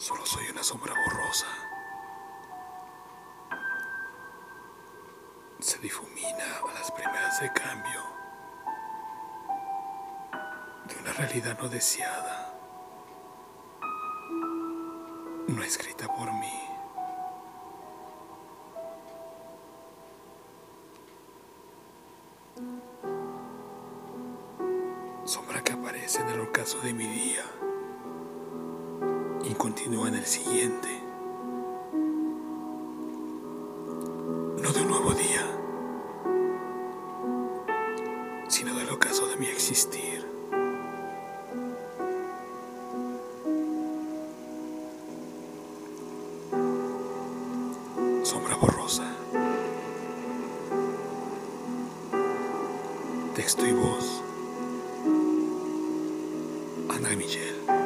Solo soy una sombra borrosa. Se difumina a las primeras de cambio de una realidad no deseada, no escrita por mí. Sombra que aparece en el ocaso de mi día y continúa en el siguiente. No de un nuevo día, sino del ocaso de mi existir. Sombra borrosa. Texto y voz. Ana Michel.